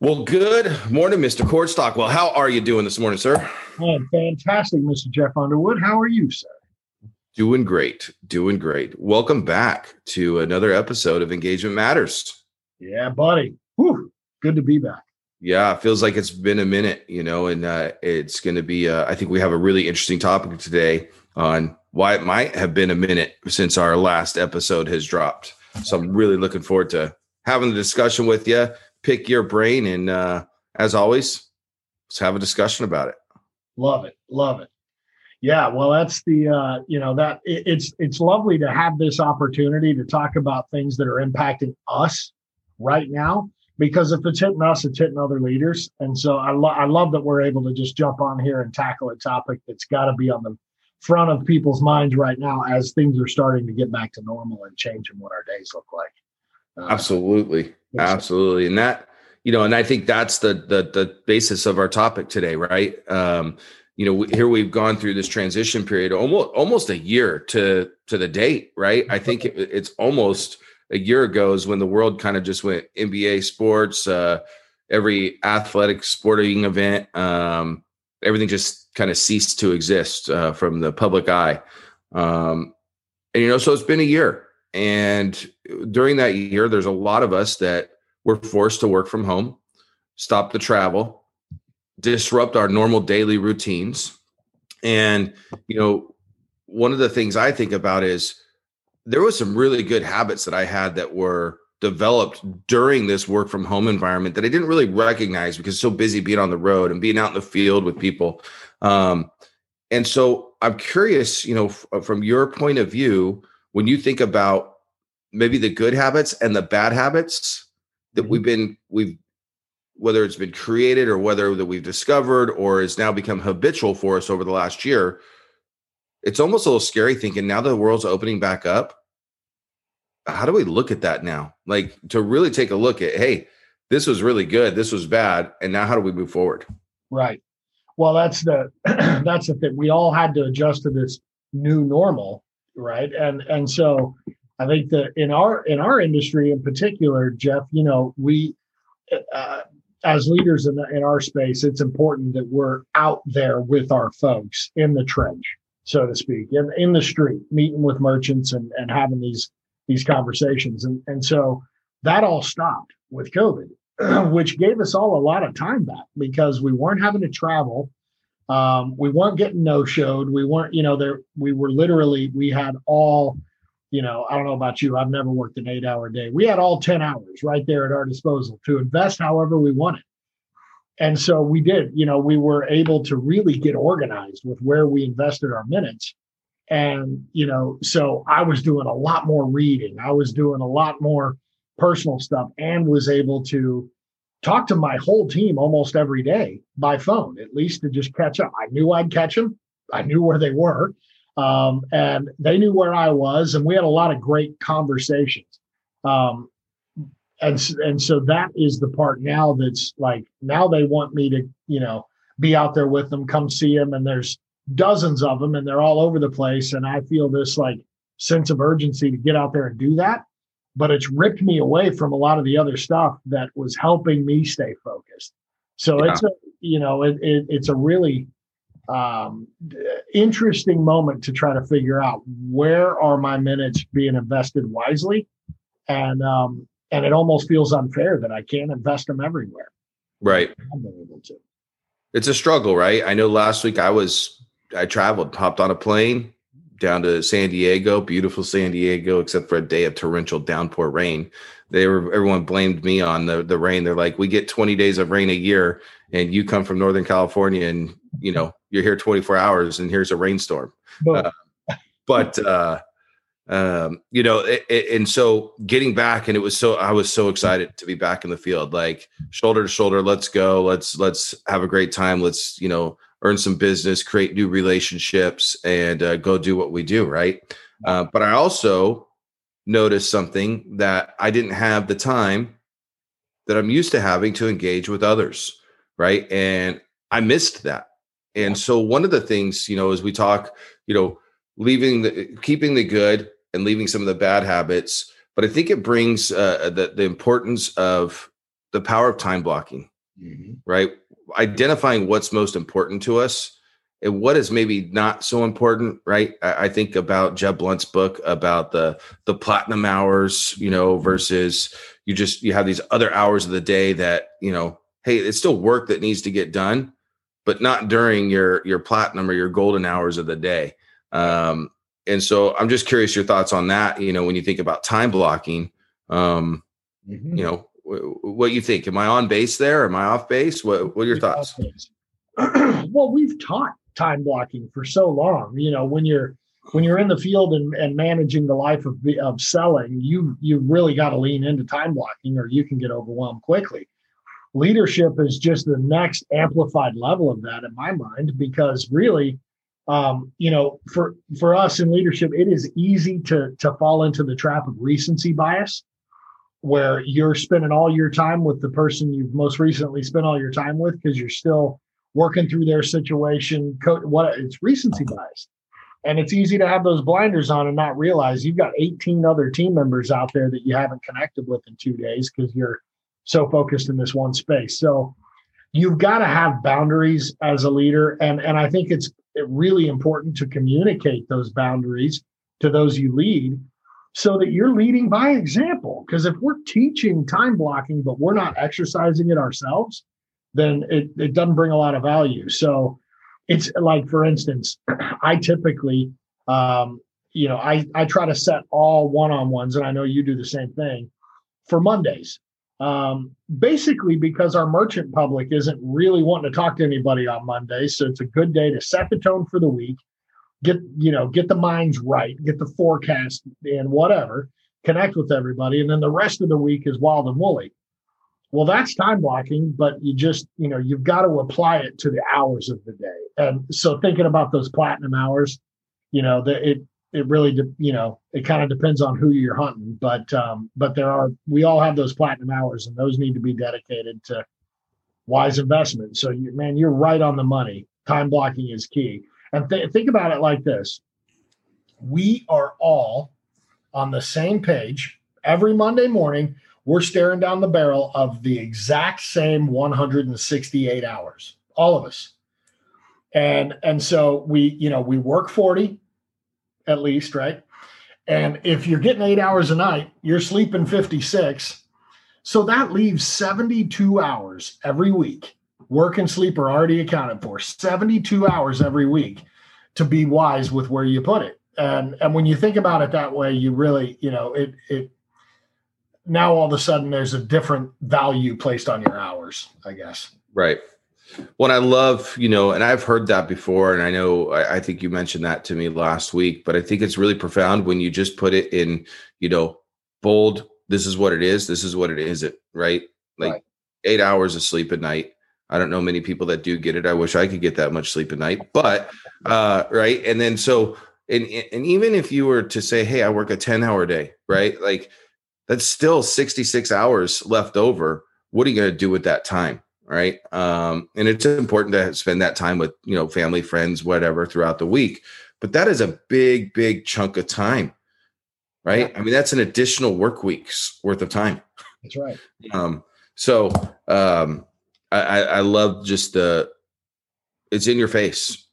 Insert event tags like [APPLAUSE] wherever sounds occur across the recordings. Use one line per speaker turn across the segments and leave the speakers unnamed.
Well, good morning, Mr. Cordstock. Well, how are you doing this morning, sir?
Oh, fantastic, Mr. Jeff Underwood. How are you, sir?
Doing great. Doing great. Welcome back to another episode of Engagement Matters.
Yeah, buddy. Whew, good to be back.
Yeah, it feels like it's been a minute, you know, and uh, it's going to be, uh, I think we have a really interesting topic today on why it might have been a minute since our last episode has dropped. So I'm really looking forward to having the discussion with you pick your brain. And uh, as always, let's have a discussion about it.
Love it. Love it. Yeah, well, that's the uh, you know that it, it's it's lovely to have this opportunity to talk about things that are impacting us right now because if it's hitting us, it's hitting other leaders, and so I love I love that we're able to just jump on here and tackle a topic that's got to be on the front of people's minds right now as things are starting to get back to normal and changing what our days look like.
Uh, Absolutely. Absolutely. And that, you know, and I think that's the the the basis of our topic today, right? Um, you know, here we've gone through this transition period almost almost a year to to the date, right? I think it, it's almost a year ago is when the world kind of just went NBA sports, uh, every athletic sporting event, um, everything just kind of ceased to exist uh, from the public eye. Um, and you know, so it's been a year, and during that year, there's a lot of us that were forced to work from home, stop the travel, disrupt our normal daily routines. And, you know, one of the things I think about is there was some really good habits that I had that were developed during this work from home environment that I didn't really recognize because so busy being on the road and being out in the field with people. Um, and so I'm curious, you know, f- from your point of view, when you think about maybe the good habits and the bad habits that mm-hmm. we've been we've whether it's been created or whether that we've discovered or has now become habitual for us over the last year it's almost a little scary thinking now that the world's opening back up how do we look at that now? Like to really take a look at hey this was really good this was bad and now how do we move forward?
Right. Well that's the [CLEARS THROAT] that's the thing. We all had to adjust to this new normal right and and so I think that in our in our industry in particular, Jeff, you know, we uh, as leaders in the, in our space, it's important that we're out there with our folks in the trench, so to speak, in in the street, meeting with merchants and and having these these conversations, and and so that all stopped with COVID, [CLEARS THROAT] which gave us all a lot of time back because we weren't having to travel. Um, we weren't getting no showed. We weren't, you know, there. We were literally we had all you know, I don't know about you. I've never worked an eight hour day. We had all 10 hours right there at our disposal to invest however we wanted. And so we did, you know, we were able to really get organized with where we invested our minutes. And, you know, so I was doing a lot more reading. I was doing a lot more personal stuff and was able to talk to my whole team almost every day by phone, at least to just catch up. I knew I'd catch them. I knew where they were. Um, and they knew where I was, and we had a lot of great conversations. Um, and and so that is the part now that's like now they want me to you know be out there with them, come see them, and there's dozens of them, and they're all over the place, and I feel this like sense of urgency to get out there and do that. But it's ripped me away from a lot of the other stuff that was helping me stay focused. So yeah. it's a you know it, it, it's a really um, interesting moment to try to figure out where are my minutes being invested wisely, and um, and it almost feels unfair that I can't invest them everywhere.
Right. I'm able to. It's a struggle, right? I know last week I was I traveled, hopped on a plane down to San Diego, beautiful San Diego, except for a day of torrential downpour rain. They were everyone blamed me on the the rain. They're like, we get 20 days of rain a year, and you come from Northern California, and you know you're here 24 hours and here's a rainstorm uh, but uh um you know it, it, and so getting back and it was so i was so excited to be back in the field like shoulder to shoulder let's go let's let's have a great time let's you know earn some business create new relationships and uh, go do what we do right uh, but i also noticed something that i didn't have the time that i'm used to having to engage with others right and i missed that and so one of the things, you know, as we talk, you know, leaving the keeping the good and leaving some of the bad habits, but I think it brings uh, the the importance of the power of time blocking, mm-hmm. right? Identifying what's most important to us and what is maybe not so important, right? I, I, think about Jeb Blount's book about the the platinum hours, you know, mm-hmm. versus you just you have these other hours of the day that you know, hey, it's still work that needs to get done, but not during your your platinum or your golden hours of the day. Um, and so I'm just curious your thoughts on that. You know, when you think about time blocking, um, mm-hmm. you know, what you think? Am I on base there? Am I off base? What What are your thoughts? [CLEARS THROAT]
well, we've taught time blocking for so long. You know, when you're when you're in the field and, and managing the life of of selling, you you really got to lean into time blocking, or you can get overwhelmed quickly. Leadership is just the next amplified level of that in my mind, because really um, you know, for for us in leadership, it is easy to to fall into the trap of recency bias, where you're spending all your time with the person you've most recently spent all your time with because you're still working through their situation. Co- what it's recency bias, and it's easy to have those blinders on and not realize you've got 18 other team members out there that you haven't connected with in two days because you're so focused in this one space. So you've got to have boundaries as a leader, and and I think it's really important to communicate those boundaries to those you lead so that you're leading by example. Because if we're teaching time blocking, but we're not exercising it ourselves, then it, it doesn't bring a lot of value. So it's like, for instance, [CLEARS THROAT] I typically, um, you know, I, I try to set all one on ones, and I know you do the same thing for Mondays um, basically because our merchant public isn't really wanting to talk to anybody on Monday. So it's a good day to set the tone for the week, get, you know, get the minds right, get the forecast and whatever, connect with everybody. And then the rest of the week is wild and woolly. Well, that's time blocking, but you just, you know, you've got to apply it to the hours of the day. And so thinking about those platinum hours, you know, that it it really de- you know it kind of depends on who you're hunting but um but there are we all have those platinum hours and those need to be dedicated to wise investment so you man you're right on the money time blocking is key and th- think about it like this we are all on the same page every monday morning we're staring down the barrel of the exact same 168 hours all of us and and so we you know we work 40 at least, right? And if you're getting eight hours a night, you're sleeping 56. So that leaves 72 hours every week. Work and sleep are already accounted for. 72 hours every week to be wise with where you put it. And and when you think about it that way, you really, you know, it it now all of a sudden there's a different value placed on your hours, I guess.
Right. Well, I love, you know, and I've heard that before, and I know I, I, think you mentioned that to me last week, but I think it's really profound when you just put it in, you know, bold. This is what it is. This is what it isn't. Right? Like right. eight hours of sleep at night. I don't know many people that do get it. I wish I could get that much sleep at night, but uh, right. And then so, and and even if you were to say, hey, I work a ten hour day, right? Like that's still sixty six hours left over. What are you going to do with that time? right? Um, and it's important to spend that time with you know family, friends, whatever throughout the week. But that is a big, big chunk of time, right? Yeah. I mean, that's an additional work week's worth of time.
That's right.
Um, so um, I, I love just the it's in your face.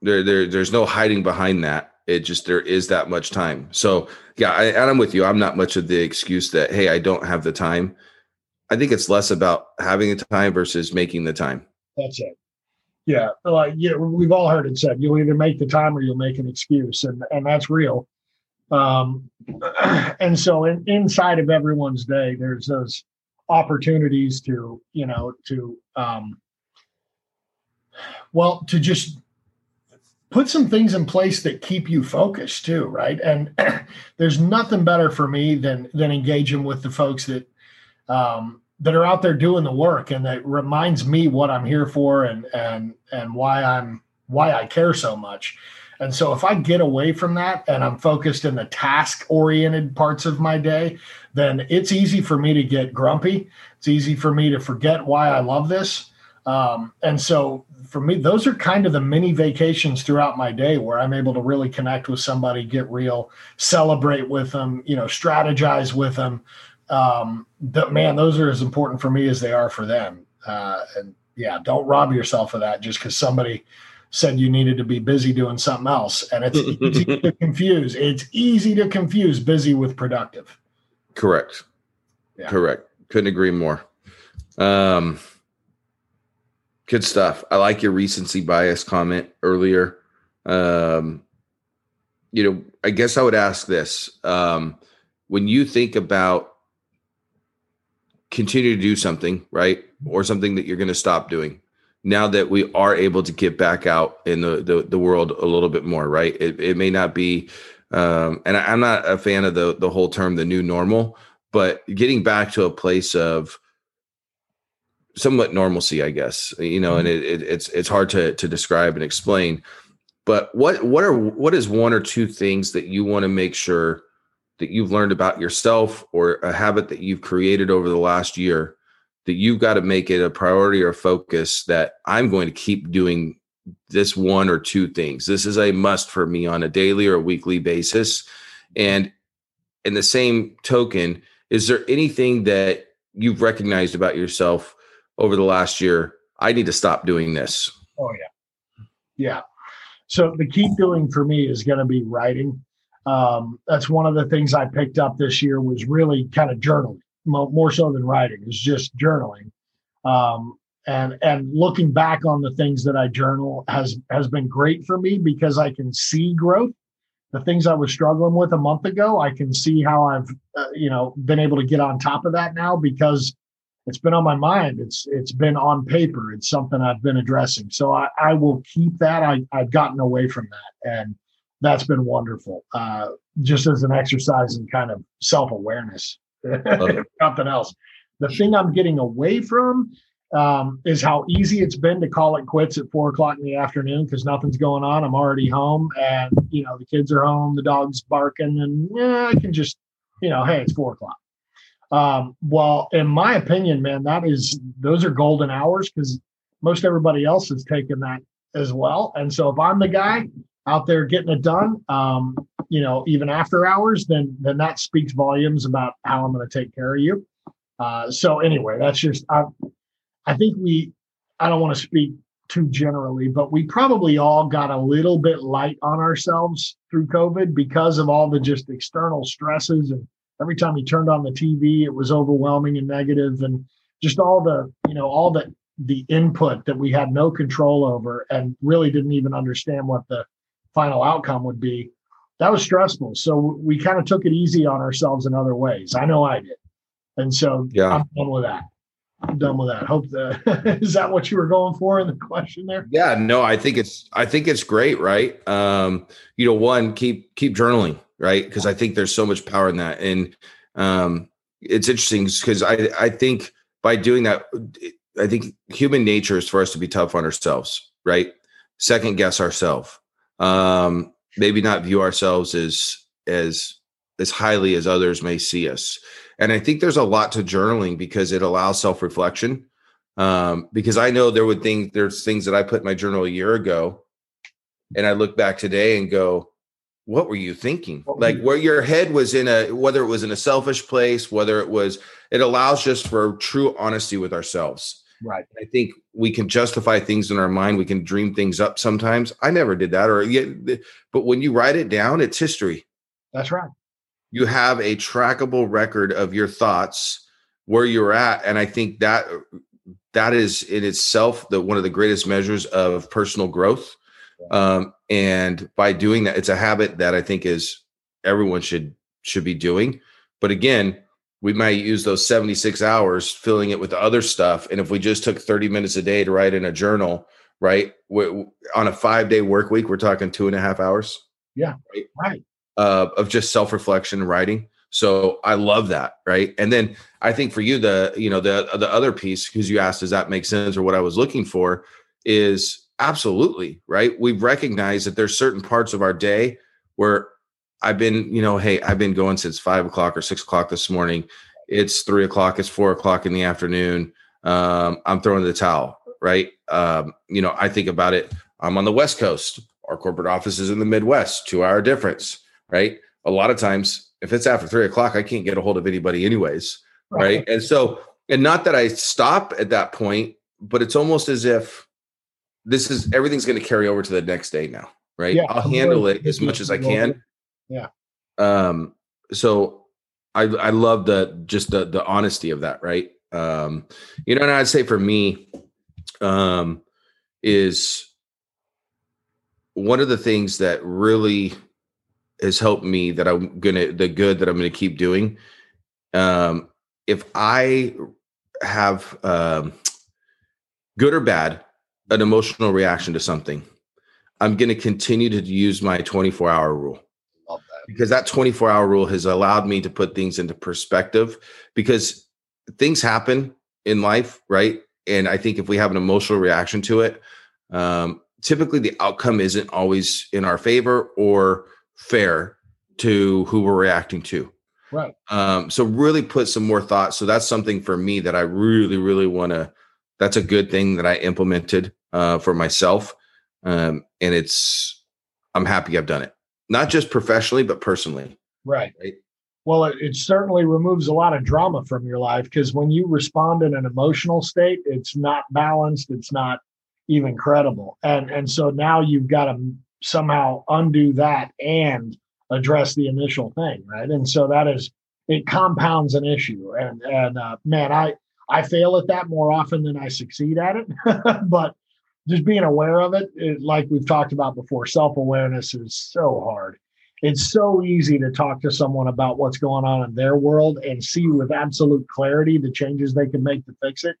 There, there, there's no hiding behind that. It just there is that much time. So yeah, I, and I'm with you. I'm not much of the excuse that hey, I don't have the time. I think it's less about having the time versus making the time.
That's it. Yeah, like yeah, we've all heard it said. You'll either make the time or you'll make an excuse, and and that's real. Um, [CLEARS THROAT] and so in, inside of everyone's day, there's those opportunities to you know to um, well to just put some things in place that keep you focused too, right? And [CLEARS THROAT] there's nothing better for me than than engaging with the folks that um, that are out there doing the work and that reminds me what I'm here for and and and why I'm why I care so much. And so if I get away from that and I'm focused in the task oriented parts of my day, then it's easy for me to get grumpy. It's easy for me to forget why I love this. Um, and so for me, those are kind of the mini vacations throughout my day where I'm able to really connect with somebody, get real, celebrate with them, you know, strategize with them, um, the, man, those are as important for me as they are for them. Uh, and yeah, don't rob yourself of that just because somebody said you needed to be busy doing something else. And it's easy to [LAUGHS] confuse. It's easy to confuse busy with productive.
Correct. Yeah. Correct. Couldn't agree more. Um, good stuff. I like your recency bias comment earlier. Um, you know, I guess I would ask this. Um, when you think about continue to do something, right? Or something that you're going to stop doing now that we are able to get back out in the, the, the world a little bit more, right? It, it may not be, um, and I, I'm not a fan of the, the whole term, the new normal, but getting back to a place of somewhat normalcy, I guess, you know, and mm-hmm. it, it, it's, it's hard to, to describe and explain, but what, what are, what is one or two things that you want to make sure that you've learned about yourself or a habit that you've created over the last year that you've got to make it a priority or focus that I'm going to keep doing this one or two things. This is a must for me on a daily or weekly basis. And in the same token, is there anything that you've recognized about yourself over the last year? I need to stop doing this.
Oh, yeah. Yeah. So the key doing for me is going to be writing. Um, that's one of the things I picked up this year was really kind of journaling more so than writing is just journaling. Um, and and looking back on the things that i journal has has been great for me because i can see growth. The things i was struggling with a month ago i can see how i've uh, you know been able to get on top of that now because it's been on my mind. It's it's been on paper. It's something i've been addressing. So i, I will keep that. I, i've gotten away from that and that's been wonderful uh, just as an exercise in kind of self-awareness nothing [LAUGHS] else. The thing I'm getting away from um, is how easy it's been to call it quits at four o'clock in the afternoon because nothing's going on. I'm already home, and you know the kids are home, the dog's barking, and yeah, I can just, you know, hey, it's four o'clock. Um, well, in my opinion, man, that is those are golden hours because most everybody else is taking that as well. And so if I'm the guy out there getting it done, um, you know, even after hours, then then that speaks volumes about how I'm going to take care of you. Uh, so anyway, that's just I, I think we. I don't want to speak too generally, but we probably all got a little bit light on ourselves through COVID because of all the just external stresses and every time you turned on the TV, it was overwhelming and negative and just all the, you know, all the the input that we had no control over and really didn't even understand what the final outcome would be that was stressful. So we kind of took it easy on ourselves in other ways. I know I did. And so yeah. I'm done with that. I'm done with that. Hope that [LAUGHS] is that what you were going for in the question there?
Yeah, no, I think it's I think it's great, right? Um, you know, one, keep keep journaling, right? Because I think there's so much power in that. And um it's interesting because I I think by doing that, I think human nature is for us to be tough on ourselves, right? Second guess ourselves. Um, maybe not view ourselves as as as highly as others may see us. And I think there's a lot to journaling because it allows self-reflection. Um, because I know there would think there's things that I put in my journal a year ago, and I look back today and go, what were you thinking? Like where your head was in a whether it was in a selfish place, whether it was it allows just for true honesty with ourselves.
Right.
I think we can justify things in our mind. We can dream things up sometimes. I never did that, or yet, but when you write it down, it's history.
That's right.
You have a trackable record of your thoughts, where you're at, and I think that that is in itself the one of the greatest measures of personal growth. Um, and by doing that, it's a habit that I think is everyone should should be doing. But again, we might use those 76 hours filling it with other stuff. And if we just took 30 minutes a day to write in a journal, right? on a five day work week, we're talking two and a half hours.
Yeah. Right. right.
Uh, of just self reflection and writing. So I love that. Right. And then I think for you, the, you know, the, the other piece, because you asked, does that make sense or what I was looking for is absolutely right. We've recognized that there's certain parts of our day where I've been, you know, hey, I've been going since five o'clock or six o'clock this morning. It's three o'clock. It's four o'clock in the afternoon. Um, I'm throwing the towel, right? Um, you know, I think about it. I'm on the West Coast. Our corporate office is in the Midwest, two hour difference, right? A lot of times if it's after three o'clock, I can't get a hold of anybody anyways. Right. right. And so, and not that I stop at that point, but it's almost as if this is everything's going to carry over to the next day now. Right. Yeah, I'll handle it as much as I can.
Yeah.
Um, so I I love the just the the honesty of that, right? Um, you know, and I'd say for me, um, is one of the things that really has helped me that I'm gonna the good that I'm gonna keep doing. Um, if I have um, good or bad an emotional reaction to something, I'm to continue to use my 24 hour rule because that 24 hour rule has allowed me to put things into perspective because things happen in life, right? And I think if we have an emotional reaction to it, um, typically the outcome isn't always in our favor or fair to who we're reacting to.
Right.
Um, so really put some more thought. So that's something for me that I really, really want to. That's a good thing that I implemented uh, for myself, um, and it's. I'm happy I've done it not just professionally but personally.
Right. right? Well, it, it, certainly removes a lot of drama from your life because when you respond in an emotional state, it's not balanced. It's not even credible. And and so now you've got to somehow undo that and address the initial thing, right? And so that is it compounds an issue. And and uh, man, I I fail at that more often than I succeed at it. [LAUGHS] but just being aware of it, it like we've talked about before, self awareness is so hard. It's so easy to talk to someone about what's going on in their world and see with absolute clarity the changes they can make to fix it.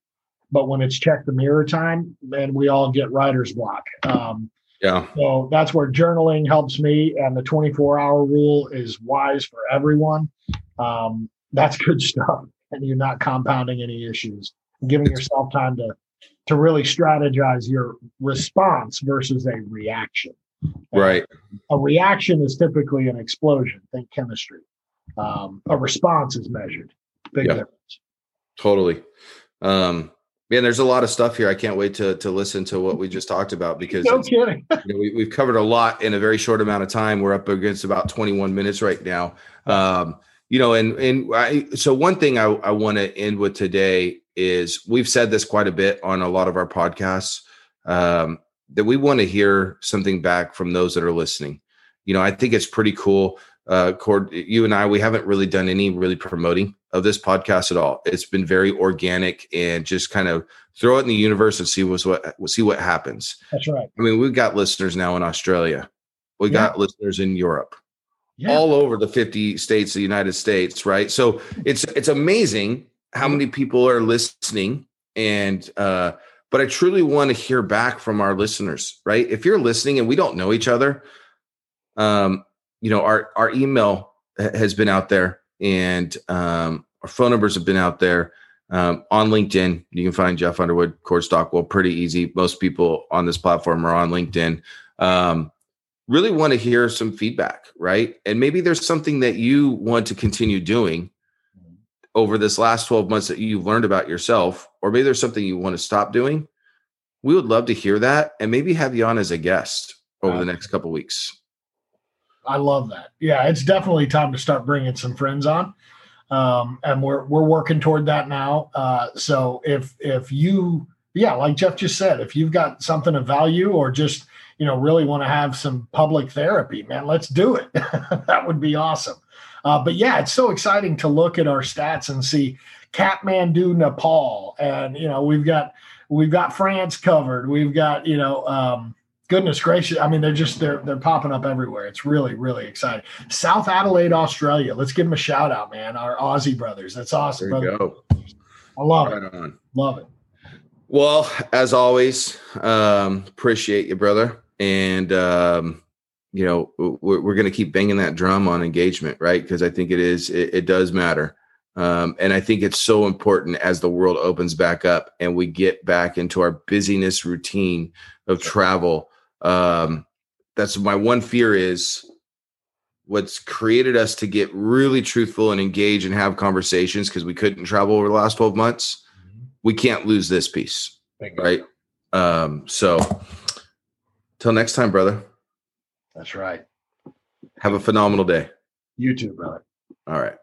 But when it's check the mirror time, then we all get writer's block. Um,
yeah.
So that's where journaling helps me, and the 24 hour rule is wise for everyone. Um, that's [LAUGHS] good stuff, and you're not compounding any issues, giving yourself time to to really strategize your response versus a reaction.
Right.
a reaction is typically an explosion. Think chemistry. Um, a response is measured. Big yeah. difference.
Totally. Um, man, there's a lot of stuff here. I can't wait to to listen to what we just talked about because
no kidding.
you know, we, we've covered a lot in a very short amount of time. We're up against about 21 minutes right now. Um, you know, and and I, so one thing I, I want to end with today is we've said this quite a bit on a lot of our podcasts um, that we want to hear something back from those that are listening. You know, I think it's pretty cool. Uh, Cord, you and I, we haven't really done any really promoting of this podcast at all. It's been very organic and just kind of throw it in the universe and see what's what see what happens.
That's right. I
mean, we've got listeners now in Australia. We yeah. got listeners in Europe. Yeah. All over the 50 states of the United States, right? So it's it's amazing how many people are listening and uh but i truly want to hear back from our listeners right? If you're listening and we don't know each other um you know our our email has been out there and um our phone numbers have been out there um, on linkedin. You can find jeff underwood cord stockwell pretty easy. Most people on this platform are on linkedin. Um really want to hear some feedback right? And maybe there's something that you want to continue doing over this last 12 months that you've learned about yourself, or maybe there's something you want to stop doing, we would love to hear that and maybe have you on as a guest over the next couple weeks.
I love that. Yeah, it's definitely time to start bringing some friends on. Um, and we're we're working toward that now. Uh, so if if you yeah, like Jeff just said, if you've got something of value or just you know really want to have some public therapy, man, let's do it. [LAUGHS] that would be awesome. Uh, but yeah, it's so exciting to look at our stats and see Kathmandu, Nepal, and you know we've got we've got France covered. We've got you know um, goodness gracious, I mean they're just they're they're popping up everywhere. It's really really exciting. South Adelaide, Australia. Let's give them a shout out, man. Our Aussie brothers. That's awesome.
There you
brother. go. I love right it. On. Love it.
Well, as always, um, appreciate you, brother. And um, you know we're, we're going to keep banging that drum on engagement right? Because i think it is it, it does matter. Um, and i think it's so important as the world opens back up and we get back into our busyness routine of travel um, that's my one fear is what's created us to get really truthful and engage and have conversations because we couldn't travel over the last 12 months mm-hmm. we can't lose this piece right? Um, so till next time brother
that's right.
Have a phenomenal day.
You too, brother.
All right.